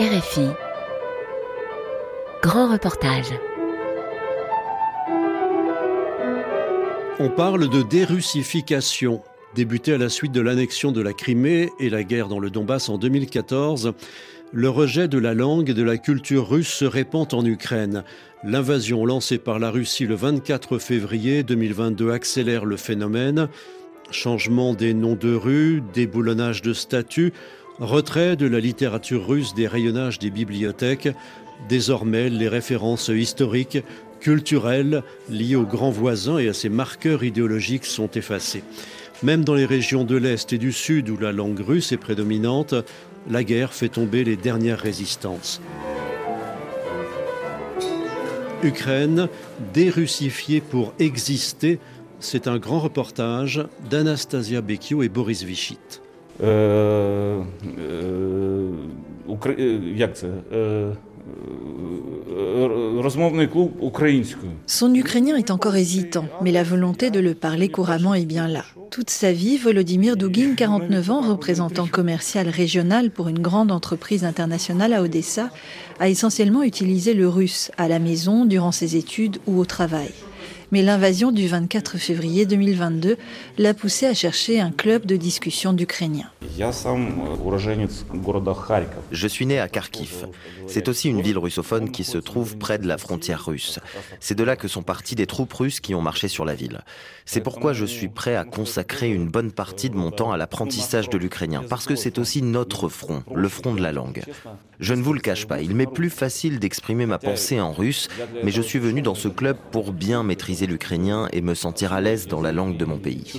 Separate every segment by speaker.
Speaker 1: RFI. Grand reportage.
Speaker 2: On parle de dérussification. Débutée à la suite de l'annexion de la Crimée et la guerre dans le Donbass en 2014, le rejet de la langue et de la culture russe se répand en Ukraine. L'invasion lancée par la Russie le 24 février 2022 accélère le phénomène. Changement des noms de rues, déboulonnage de statues, retrait de la littérature russe des rayonnages des bibliothèques. Désormais, les références historiques, culturelles, liées aux grands voisins et à ses marqueurs idéologiques sont effacées. Même dans les régions de l'Est et du Sud où la langue russe est prédominante, la guerre fait tomber les dernières résistances. Ukraine, dérussifiée pour exister, c'est un grand reportage d'Anastasia Bekio et Boris Vichit.
Speaker 3: Euh, euh, як це? Е, розмовний клуб українською.
Speaker 4: Son ukrainien est encore hésitant, mais la volonté de le parler couramment est bien là. Toute sa vie, Volodymyr Dugin, 49 ans, représentant commercial régional pour une grande entreprise internationale à Odessa, a essentiellement utilisé le russe à la maison, durant ses études ou au travail mais l'invasion du 24 février 2022 l'a poussé à chercher un club de discussion d'Ukrainiens.
Speaker 5: Je suis né à Kharkiv. C'est aussi une ville russophone qui se trouve près de la frontière russe. C'est de là que sont parties des troupes russes qui ont marché sur la ville. C'est pourquoi je suis prêt à consacrer une bonne partie de mon temps à l'apprentissage de l'ukrainien, parce que c'est aussi notre front, le front de la langue. Je ne vous le cache pas, il m'est plus facile d'exprimer ma pensée en russe, mais je suis venu dans ce club pour bien maîtriser l'ukrainien et me sentir à l'aise dans la langue de mon pays.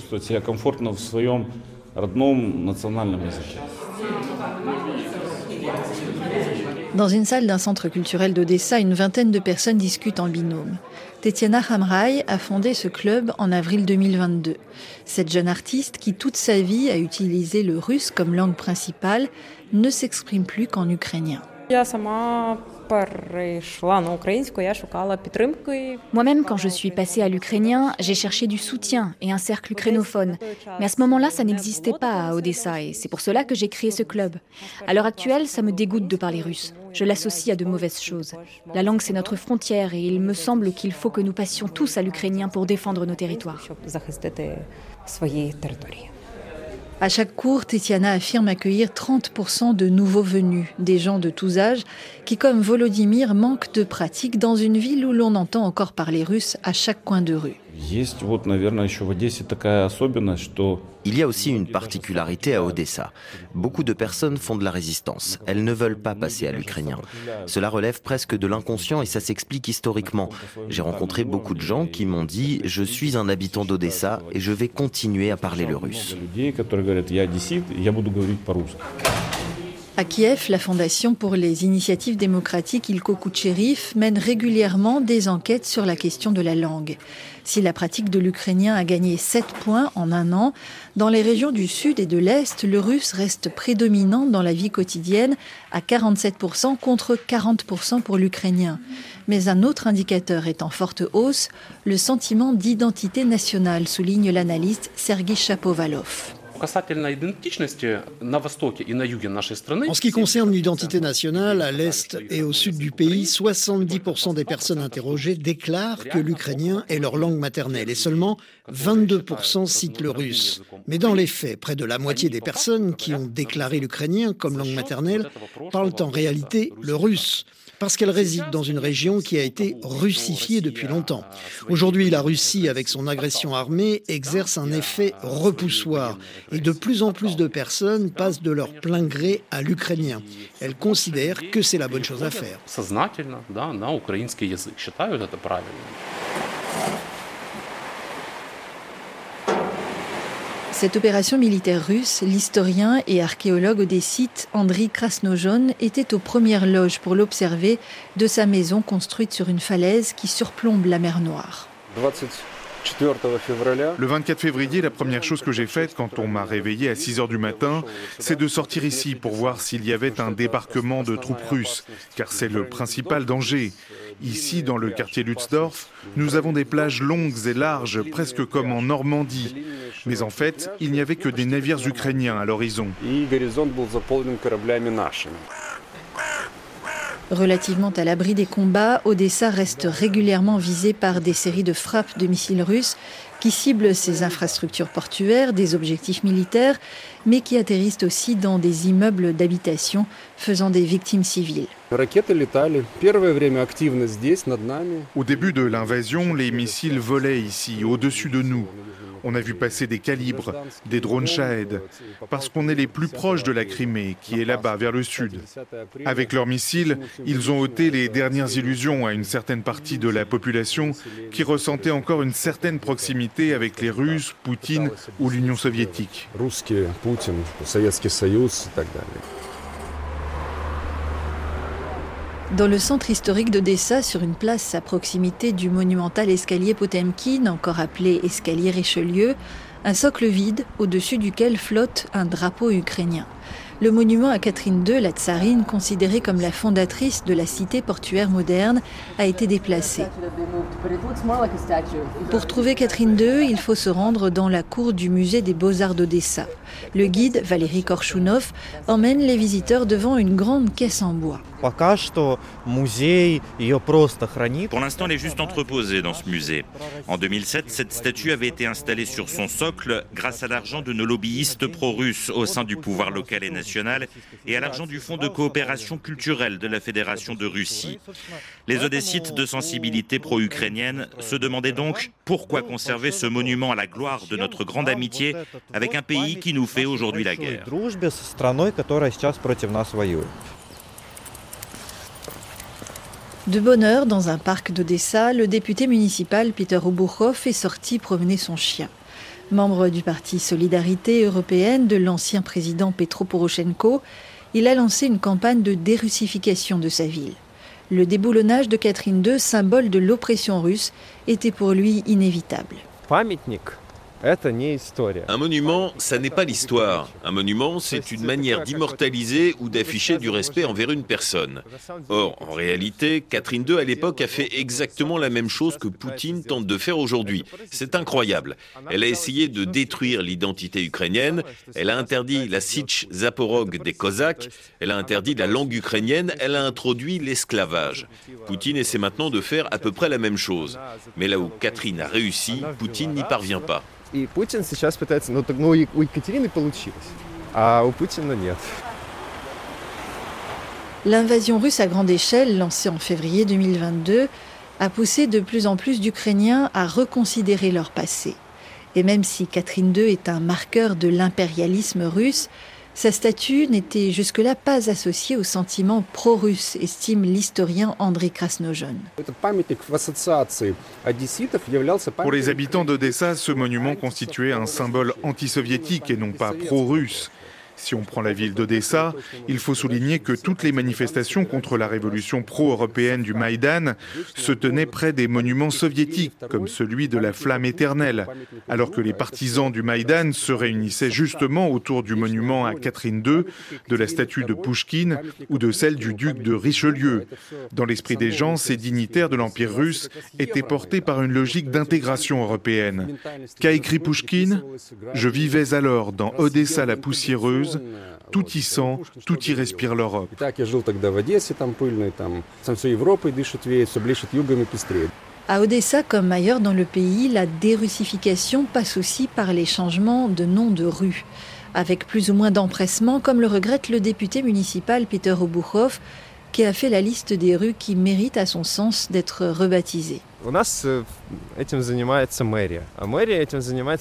Speaker 4: Dans une salle d'un centre culturel d'Odessa, une vingtaine de personnes discutent en binôme. Tetiana Hamrai a fondé ce club en avril 2022. Cette jeune artiste, qui toute sa vie a utilisé le russe comme langue principale, ne s'exprime plus qu'en ukrainien.
Speaker 6: Moi-même, quand je suis passée à l'ukrainien, j'ai cherché du soutien et un cercle ukrainophone. Mais à ce moment-là, ça n'existait pas à Odessa et c'est pour cela que j'ai créé ce club. À l'heure actuelle, ça me dégoûte de parler russe. Je l'associe à de mauvaises choses. La langue, c'est notre frontière et il me semble qu'il faut que nous passions tous à l'ukrainien pour défendre nos territoires.
Speaker 4: À chaque cours, Tetiana affirme accueillir 30% de nouveaux venus, des gens de tous âges, qui, comme Volodymyr, manquent de pratique dans une ville où l'on entend encore parler russe à chaque coin de rue.
Speaker 5: Il y a aussi une particularité à Odessa. Beaucoup de personnes font de la résistance. Elles ne veulent pas passer à l'ukrainien. Cela relève presque de l'inconscient et ça s'explique historiquement. J'ai rencontré beaucoup de gens qui m'ont dit Je suis un habitant d'Odessa et je vais continuer à parler le russe.
Speaker 4: À Kiev, la Fondation pour les initiatives démocratiques Ilko Kucherif mène régulièrement des enquêtes sur la question de la langue. Si la pratique de l'ukrainien a gagné 7 points en un an, dans les régions du sud et de l'est, le russe reste prédominant dans la vie quotidienne à 47% contre 40% pour l'ukrainien. Mais un autre indicateur est en forte hausse, le sentiment d'identité nationale, souligne l'analyste Sergei Chapovalov.
Speaker 7: En ce qui concerne l'identité nationale, à l'est et au sud du pays, 70% des personnes interrogées déclarent que l'ukrainien est leur langue maternelle et seulement 22% citent le russe. Mais dans les faits, près de la moitié des personnes qui ont déclaré l'ukrainien comme langue maternelle parlent en réalité le russe parce qu'elle réside dans une région qui a été russifiée depuis longtemps. Aujourd'hui, la Russie, avec son agression armée, exerce un effet repoussoir et de plus en plus de personnes passent de leur plein gré à l'ukrainien. Elles considèrent que c'est la bonne chose à faire.
Speaker 4: Cette opération militaire russe, l'historien et archéologue odessite Andriy Krasnojon était aux premières loges pour l'observer de sa maison construite sur une falaise qui surplombe la mer Noire.
Speaker 8: Le 24 février, la première chose que j'ai faite quand on m'a réveillé à 6 heures du matin, c'est de sortir ici pour voir s'il y avait un débarquement de troupes russes, car c'est le principal danger. Ici, dans le quartier Lutzdorf, nous avons des plages longues et larges, presque comme en Normandie. Mais en fait, il n'y avait que des navires ukrainiens à l'horizon.
Speaker 4: Relativement à l'abri des combats, Odessa reste régulièrement visée par des séries de frappes de missiles russes qui ciblent ses infrastructures portuaires, des objectifs militaires, mais qui atterrissent aussi dans des immeubles d'habitation, faisant des victimes civiles.
Speaker 8: Au début de l'invasion, les missiles volaient ici, au-dessus de nous. On a vu passer des calibres, des drones Shahed, parce qu'on est les plus proches de la Crimée, qui est là-bas, vers le sud. Avec leurs missiles, ils ont ôté les dernières illusions à une certaine partie de la population qui ressentait encore une certaine proximité avec les Russes, Poutine ou l'Union soviétique.
Speaker 4: Dans le centre historique d'Odessa, sur une place à proximité du monumental escalier Potemkin, encore appelé escalier Richelieu, un socle vide au-dessus duquel flotte un drapeau ukrainien. Le monument à Catherine II, la tsarine, considérée comme la fondatrice de la cité portuaire moderne, a été déplacé. Pour trouver Catherine II, il faut se rendre dans la cour du musée des beaux-arts d'Odessa. Le guide, Valérie Korchounov, emmène les visiteurs devant une grande caisse en bois.
Speaker 1: Pour l'instant, elle est juste entreposée dans ce musée. En 2007, cette statue avait été installée sur son socle grâce à l'argent de nos lobbyistes pro-russes au sein du pouvoir local et national et à l'argent du Fonds de coopération culturelle de la Fédération de Russie. Les Odessites de sensibilité pro-ukrainienne se demandaient donc pourquoi conserver ce monument à la gloire de notre grande amitié avec un pays qui nous fait aujourd'hui la guerre.
Speaker 4: De bonne heure, dans un parc d'Odessa, le député municipal Peter Obuchov est sorti promener son chien. Membre du parti Solidarité européenne de l'ancien président Petro Poroshenko, il a lancé une campagne de dérussification de sa ville. Le déboulonnage de Catherine II, symbole de l'oppression russe, était pour lui inévitable.
Speaker 9: Un monument, ça n'est pas l'histoire. Un monument, c'est une manière d'immortaliser ou d'afficher du respect envers une personne. Or, en réalité, Catherine II à l'époque a fait exactement la même chose que Poutine tente de faire aujourd'hui. C'est incroyable. Elle a essayé de détruire l'identité ukrainienne, elle a interdit la Sich Zaporog des Cosaques, elle a interdit la langue ukrainienne, elle a introduit l'esclavage. Poutine essaie maintenant de faire à peu près la même chose. Mais là où Catherine a réussi, Poutine n'y parvient pas.
Speaker 4: L'invasion russe à grande échelle, lancée en février 2022, a poussé de plus en plus d'Ukrainiens à reconsidérer leur passé. Et même si Catherine II est un marqueur de l'impérialisme russe, sa statue n'était jusque-là pas associée au sentiment pro-russe, estime l'historien André Krasnojon.
Speaker 8: Pour les habitants d'Odessa, ce monument constituait un symbole anti-soviétique et non pas pro-russe. Si on prend la ville d'Odessa, il faut souligner que toutes les manifestations contre la révolution pro-européenne du Maïdan se tenaient près des monuments soviétiques, comme celui de la flamme éternelle, alors que les partisans du Maïdan se réunissaient justement autour du monument à Catherine II, de la statue de Pouchkine ou de celle du duc de Richelieu. Dans l'esprit des gens, ces dignitaires de l'Empire russe étaient portés par une logique d'intégration européenne. Qu'a écrit Pouchkine? Je vivais alors dans Odessa la poussiéreuse, tout y sent, tout y respire l'Europe.
Speaker 4: À Odessa comme ailleurs dans le pays, la dérussification passe aussi par les changements de nom de rue, avec plus ou moins d'empressement, comme le regrette le député municipal Peter Obuchov, qui a fait la liste des rues qui méritent à son sens d'être rebaptisées.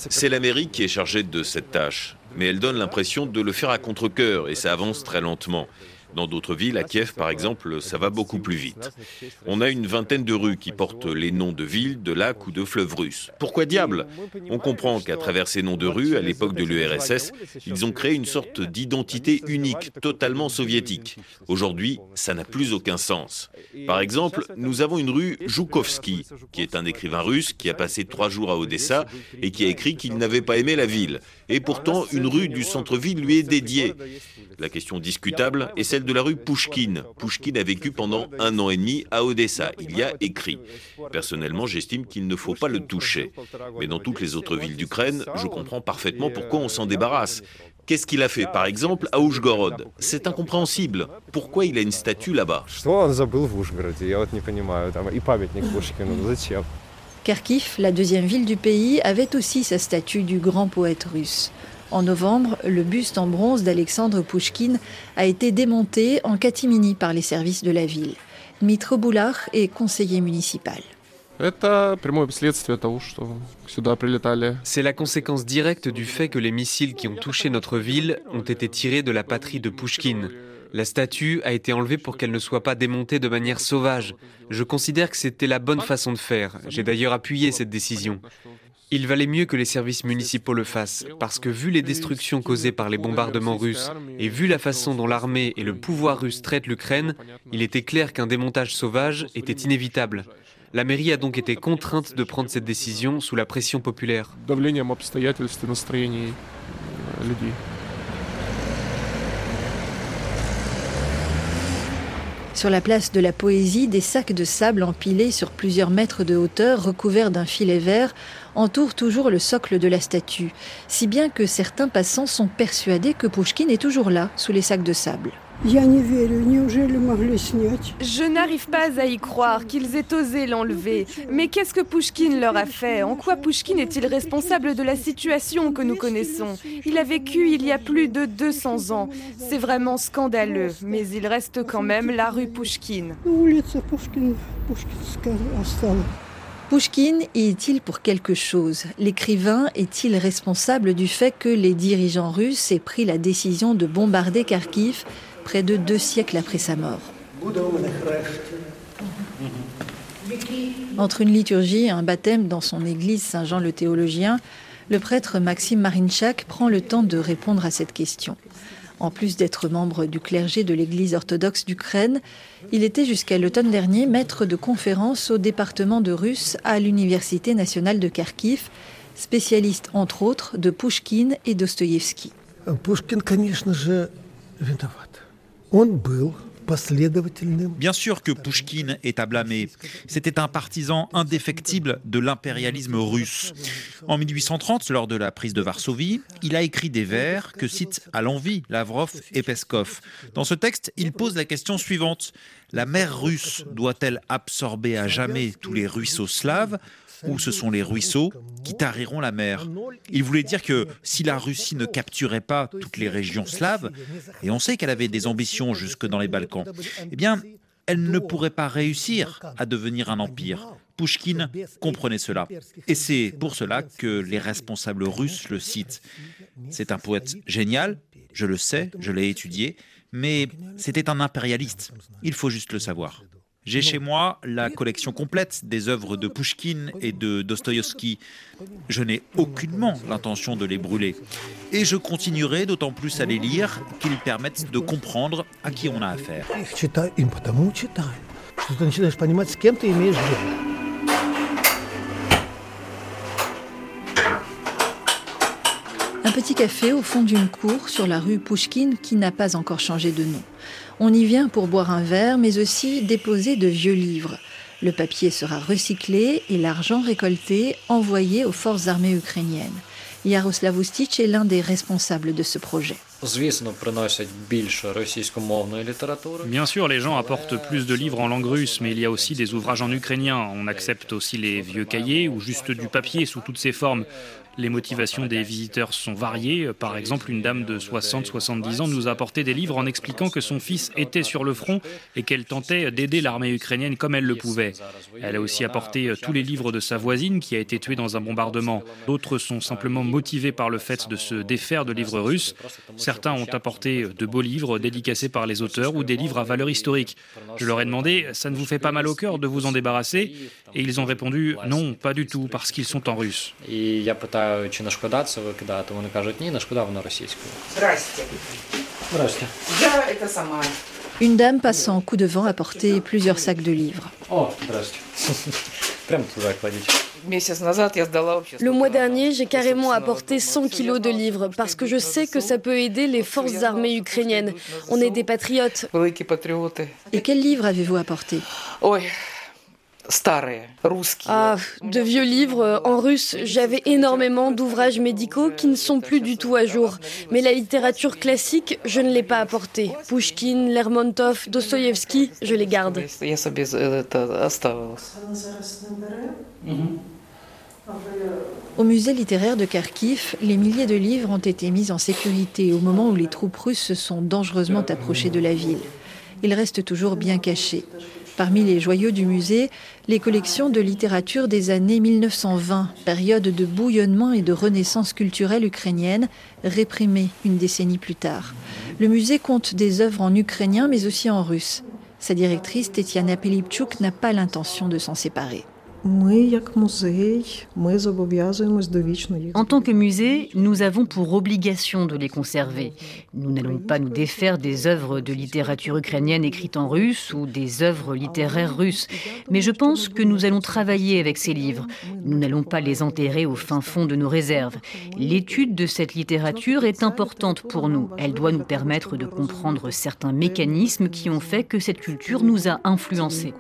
Speaker 9: C'est la mairie qui est chargée de cette tâche mais elle donne l'impression de le faire à contre-coeur et ça avance très lentement. Dans d'autres villes, à Kiev par exemple, ça va beaucoup plus vite. On a une vingtaine de rues qui portent les noms de villes, de lacs ou de fleuves russes. Pourquoi diable? On comprend qu'à travers ces noms de rues, à l'époque de l'URSS, ils ont créé une sorte d'identité unique, totalement soviétique. Aujourd'hui, ça n'a plus aucun sens. Par exemple, nous avons une rue Joukovski, qui est un écrivain russe qui a passé trois jours à Odessa et qui a écrit qu'il n'avait pas aimé la ville. Et pourtant, une rue du centre-ville lui est dédiée. La question discutable est celle de la rue Pouchkine. Pouchkine a vécu pendant un an et demi à Odessa. Il y a écrit. Personnellement, j'estime qu'il ne faut pas le toucher. Mais dans toutes les autres villes d'Ukraine, je comprends parfaitement pourquoi on s'en débarrasse. Qu'est-ce qu'il a fait, par exemple, à Oujgorod C'est incompréhensible. Pourquoi il a une statue là-bas?
Speaker 4: Kharkiv, la deuxième ville du pays, avait aussi sa statue du grand poète russe. En novembre, le buste en bronze d'Alexandre Pouchkine a été démonté en catimini par les services de la ville. Dmitro Boulard est conseiller municipal.
Speaker 10: C'est la conséquence directe du fait que les missiles qui ont touché notre ville ont été tirés de la patrie de Pouchkine. La statue a été enlevée pour qu'elle ne soit pas démontée de manière sauvage. Je considère que c'était la bonne façon de faire. J'ai d'ailleurs appuyé cette décision. Il valait mieux que les services municipaux le fassent, parce que vu les destructions causées par les bombardements russes et vu la façon dont l'armée et le pouvoir russe traitent l'Ukraine, il était clair qu'un démontage sauvage était inévitable. La mairie a donc été contrainte de prendre cette décision sous la pression populaire.
Speaker 4: Sur la place de la Poésie, des sacs de sable empilés sur plusieurs mètres de hauteur, recouverts d'un filet vert, entourent toujours le socle de la statue, si bien que certains passants sont persuadés que Pouchkine est toujours là, sous les sacs de sable.
Speaker 11: Je n'arrive pas à y croire qu'ils aient osé l'enlever. Mais qu'est-ce que Pouchkine leur a fait? En quoi Pouchkine est-il responsable de la situation que nous connaissons? Il a vécu il y a plus de 200 ans. C'est vraiment scandaleux, mais il reste quand même la rue Pouchkine.
Speaker 4: Pouchkine? Y est-il pour quelque chose? L'écrivain est-il responsable du fait que les dirigeants russes aient pris la décision de bombarder Kharkiv? Près de deux siècles après sa mort. Entre une liturgie et un baptême dans son église Saint-Jean le théologien, le prêtre Maxime Marinchak prend le temps de répondre à cette question. En plus d'être membre du clergé de l'Église orthodoxe d'Ukraine, il était jusqu'à l'automne dernier maître de conférence au département de russe à l'Université nationale de Kharkiv, spécialiste entre autres de Pouchkine et Dostoïevski.
Speaker 12: Bien sûr que Pouchkine est à blâmer. C'était un partisan indéfectible de l'impérialisme russe. En 1830, lors de la prise de Varsovie, il a écrit des vers que citent à l'envie Lavrov et Peskov. Dans ce texte, il pose la question suivante. La mer russe doit-elle absorber à jamais tous les ruisseaux slaves où ce sont les ruisseaux qui tariront la mer. Il voulait dire que si la Russie ne capturait pas toutes les régions slaves, et on sait qu'elle avait des ambitions jusque dans les Balkans, eh bien, elle ne pourrait pas réussir à devenir un empire. Pouchkine comprenait cela. Et c'est pour cela que les responsables russes le citent. C'est un poète génial, je le sais, je l'ai étudié, mais c'était un impérialiste. Il faut juste le savoir. J'ai chez moi la collection complète des œuvres de Pouchkine et de Dostoïevski. Je n'ai aucunement l'intention de les brûler. Et je continuerai d'autant plus à les lire qu'ils permettent de comprendre à qui on a affaire.
Speaker 4: Un petit café au fond d'une cour sur la rue Pouchkine qui n'a pas encore changé de nom. On y vient pour boire un verre, mais aussi déposer de vieux livres. Le papier sera recyclé et l'argent récolté envoyé aux forces armées ukrainiennes. Yaroslav Ustich est l'un des responsables de ce projet.
Speaker 13: Bien sûr, les gens apportent plus de livres en langue russe, mais il y a aussi des ouvrages en ukrainien. On accepte aussi les vieux cahiers ou juste du papier sous toutes ses formes. Les motivations des visiteurs sont variées. Par exemple, une dame de 60-70 ans nous a apporté des livres en expliquant que son fils était sur le front et qu'elle tentait d'aider l'armée ukrainienne comme elle le pouvait. Elle a aussi apporté tous les livres de sa voisine qui a été tuée dans un bombardement. D'autres sont simplement motivés par le fait de se défaire de livres russes. Certains ont apporté de beaux livres dédicacés par les auteurs ou des livres à valeur historique. Je leur ai demandé, ça ne vous fait pas mal au cœur de vous en débarrasser? Et ils ont répondu, non, pas du tout, parce qu'ils sont en russe.
Speaker 4: Une dame passant coup de vent a porté plusieurs sacs de livres.
Speaker 14: Le mois dernier, j'ai carrément apporté 100 kilos de livres parce que je sais que ça peut aider les forces armées ukrainiennes. On est des patriotes.
Speaker 4: Et quels livres avez-vous apporté
Speaker 14: Ah, de vieux livres en russe. J'avais énormément d'ouvrages médicaux qui ne sont plus du tout à jour. Mais la littérature classique, je ne l'ai pas apportée. Pushkin, Lermontov, Dostoïevski, je les garde.
Speaker 4: Au musée littéraire de Kharkiv, les milliers de livres ont été mis en sécurité au moment où les troupes russes se sont dangereusement approchées de la ville. Ils restent toujours bien cachés. Parmi les joyaux du musée, les collections de littérature des années 1920, période de bouillonnement et de renaissance culturelle ukrainienne, réprimée une décennie plus tard. Le musée compte des œuvres en ukrainien mais aussi en russe. Sa directrice, Tetiana Pelipchuk, n'a pas l'intention de s'en séparer.
Speaker 15: En tant que musée, nous avons pour obligation de les conserver. Nous n'allons pas nous défaire des œuvres de littérature ukrainienne écrites en russe ou des œuvres littéraires russes, mais je pense que nous allons travailler avec ces livres. Nous n'allons pas les enterrer au fin fond de nos réserves. L'étude de cette littérature est importante pour nous. Elle doit nous permettre de comprendre certains mécanismes qui ont fait que cette culture nous a influencés.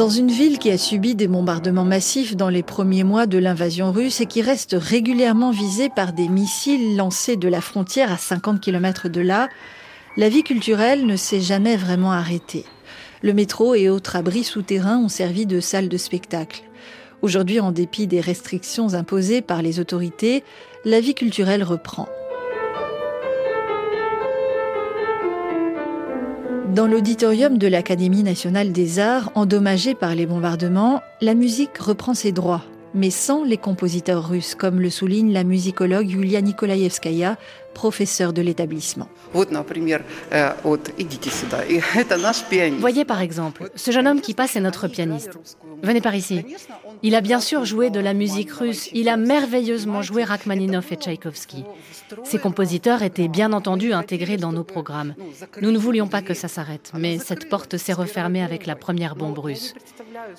Speaker 4: Dans une ville qui a subi des bombardements massifs dans les premiers mois de l'invasion russe et qui reste régulièrement visée par des missiles lancés de la frontière à 50 km de là, la vie culturelle ne s'est jamais vraiment arrêtée. Le métro et autres abris souterrains ont servi de salle de spectacle. Aujourd'hui, en dépit des restrictions imposées par les autorités, la vie culturelle reprend. Dans l'auditorium de l'Académie nationale des arts, endommagé par les bombardements, la musique reprend ses droits, mais sans les compositeurs russes, comme le souligne la musicologue Yulia Nikolaevskaya, professeure de l'établissement.
Speaker 16: Э,
Speaker 17: Voyez par exemple, ce jeune homme qui passe est notre pianiste. Venez par ici. Il a bien sûr joué de la musique russe, il a merveilleusement joué Rachmaninov et Tchaïkovski. Ces compositeurs étaient bien entendu intégrés dans nos programmes. Nous ne voulions pas que ça s'arrête, mais cette porte s'est refermée avec la première bombe russe.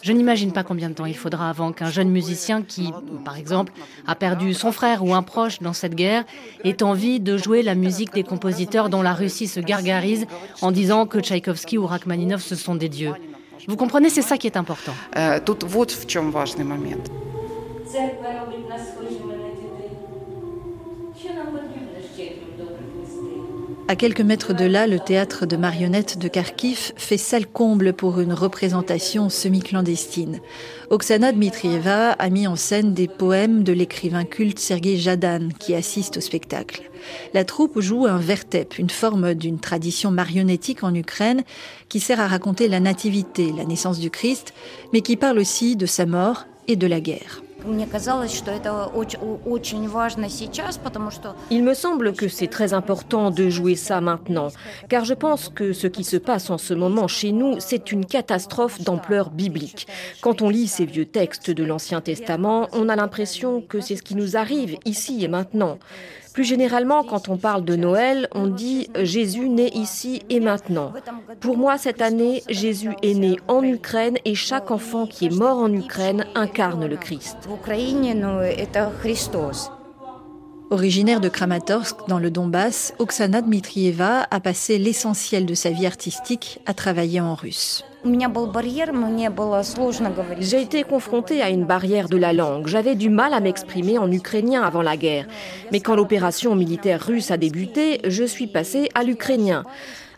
Speaker 17: Je n'imagine pas combien de temps il faudra avant qu'un jeune musicien qui, par exemple, a perdu son frère ou un proche dans cette guerre ait envie de jouer la musique des compositeurs dont la Russie se gargarise en disant que Tchaïkovski ou Rachmaninov ce sont des dieux. Vous comprenez, c'est ça qui est important.
Speaker 16: Э,
Speaker 4: À quelques mètres de là, le théâtre de marionnettes de Kharkiv fait salle comble pour une représentation semi-clandestine. Oksana Dmitrieva a mis en scène des poèmes de l'écrivain culte Sergei Jadan qui assiste au spectacle. La troupe joue un vertep, une forme d'une tradition marionnettique en Ukraine qui sert à raconter la nativité, la naissance du Christ, mais qui parle aussi de sa mort et de la guerre.
Speaker 18: Il me semble que c'est très important de jouer ça maintenant, car je pense que ce qui se passe en ce moment chez nous, c'est une catastrophe d'ampleur biblique. Quand on lit ces vieux textes de l'Ancien Testament, on a l'impression que c'est ce qui nous arrive ici et maintenant. Plus généralement, quand on parle de Noël, on dit Jésus naît ici et maintenant. Pour moi, cette année, Jésus est né en Ukraine et chaque enfant qui est mort en Ukraine incarne le Christ.
Speaker 4: Originaire de Kramatorsk, dans le Donbass, Oksana Dmitrieva a passé l'essentiel de sa vie artistique à travailler en russe.
Speaker 18: J'ai été confrontée à une barrière de la langue. J'avais du mal à m'exprimer en ukrainien avant la guerre. Mais quand l'opération militaire russe a débuté, je suis passée à l'ukrainien.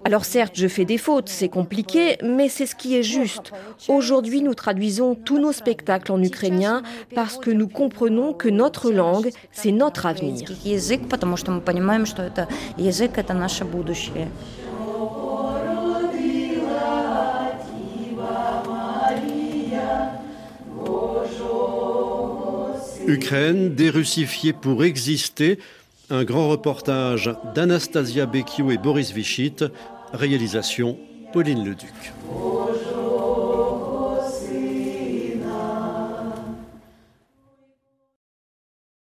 Speaker 18: Alors certes, je fais des fautes, c'est compliqué, mais c'est ce qui est juste. Aujourd'hui, nous traduisons tous nos spectacles en ukrainien parce que nous comprenons que notre langue, c'est notre avenir.
Speaker 2: Ukraine, dérussifiée pour exister, un grand reportage d'Anastasia Bekio et Boris Vichit, réalisation Pauline Leduc.